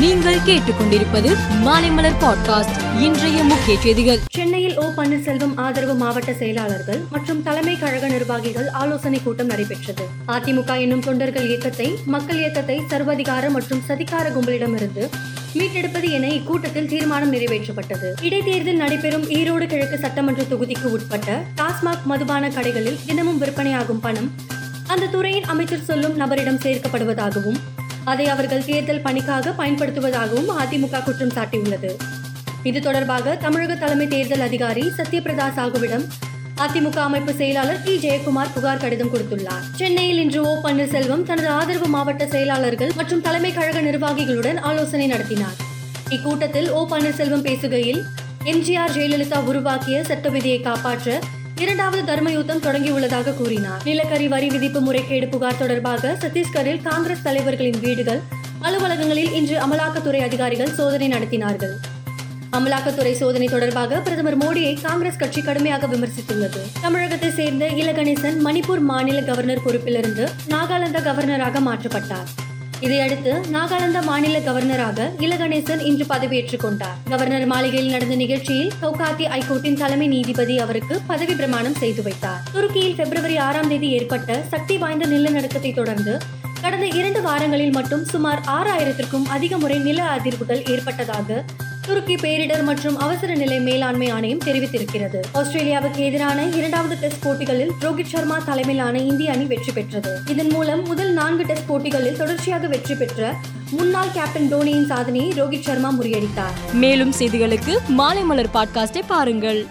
நீங்கள் கேட்டுக்கொண்டிருப்பது மாலைமலர் பாட்காஸ்ட் இன்றைய முக்கிய செய்திகள். சென்னையில் ஓ பன்னீர்செல்வம் ஆதரவு மாவட்ட செயலாளர்கள் மற்றும் தலைமை கழக நிர்வாகிகள் ஆலோசனை கூட்டம் நடைபெற்றது. அதிமுக என்னும் தொண்டர்கள் இயக்கத்தை மக்கள் இயக்கத்தை சர்வதிகார மற்றும் சதிகார கும்பலிடமிருந்து மீட்டெடுப்பது என இக்கூட்டத்தில் தீர்மானம் நிறைவேற்றப்பட்டது. இடைத்தேர்தல் நடைபெறும் ஈரோடு கிழக்கு சட்டமன்ற தொகுதிக்கு உட்பட்ட டாஸ்மாக் மதுபான கடைகளில் தினமும் விற்பனையாகும் பணம் அந்த துறையின் அமைச்சர் சொல்லும் நபரிடம் சேர்க்கப்படுவதாகவும் அதை அவர்கள் தேர்தல் பணிக்காக பயன்படுத்துவதாகவும் அதிமுக குற்றம் சாட்டியுள்ளது. இது தொடர்பாக தமிழக தலைமை தேர்தல் அதிகாரி சத்யபிரதா சாகுவிடம் அதிமுக அமைப்பு செயலாளர் டி ஜெயக்குமார் புகார் கடிதம் கொடுத்துள்ளார். சென்னையில் இன்று ஓ. பன்னீர்செல்வம் தனது ஆதரவு மாவட்ட செயலாளர்கள் மற்றும் தலைமை கழக நிர்வாகிகளுடன் ஆலோசனை நடத்தினார். இக்கூட்டத்தில் ஓ. பன்னீர்செல்வம் பேசுகையில் எம்ஜிஆர் ஜெயலலிதா உருவாக்கிய சட்ட விதியை காப்பாற்ற இரண்டாவது தர்மயுத்தம் தொடங்கியுள்ளதாக கூறினார். நிலக்கரி வரி விதிப்பு முறைகேடு புகார் தொடர்பாக சத்தீஸ்கரில் காங்கிரஸ் தலைவர்களின் வீடுகள் அலுவலகங்களில் இன்று அமலாக்கத்துறை அதிகாரிகள் சோதனை நடத்தினார்கள். அமலாக்கத்துறை சோதனை தொடர்பாக பிரதமர் மோடியை காங்கிரஸ் கட்சி கடுமையாக விமர்சித்துள்ளது. தமிழகத்தை சேர்ந்த இலகணேசன் மணிப்பூர் மாநில கவர்னர் பொறுப்பிலிருந்து நாகாலாந்து கவர்னராக மாற்றப்பட்டார். இதையடுத்து நாகாலாந்து மாநில கவர்னராக இலகணேசன் இன்று பதவியேற்றுக் கொண்டார். கவர்னர் மாளிகையில் நடந்த நிகழ்ச்சியில் கவுகாத்தி ஐகோர்ட்டின் தலைமை நீதிபதி அவருக்கு பதவி பிரமாணம் செய்து வைத்தார். துருக்கியில் பிப்ரவரி ஆறாம் தேதி ஏற்பட்ட சக்தி வாய்ந்த நிலநடுக்கத்தை தொடர்ந்து கடந்த இரண்டு வாரங்களில் மட்டும் சுமார் ஆறாயிரத்திற்கும் அதிக முறை நில அதிர்வுகள் ஏற்பட்டதாக துருக்கி பேரிடர் மற்றும் அவசர நிலை மேலாண்மை ஆணையம் தெரிவித்திருக்கிறது. ஆஸ்திரேலியாவுக்கு எதிரான இரண்டாவது டெஸ்ட் போட்டிகளில் ரோஹித் சர்மா தலைமையிலான இந்திய அணி வெற்றி பெற்றது. இதன் மூலம் முதல் நான்கு டெஸ்ட் போட்டிகளில் தொடர்ச்சியாக வெற்றி பெற்ற முன்னாள் கேப்டன் தோனியின் சாதனையை ரோஹித் சர்மா முறியடித்தார். மேலும் செய்திகளுக்கு மாலைமலர் பாட்காஸ்டை பாருங்கள்.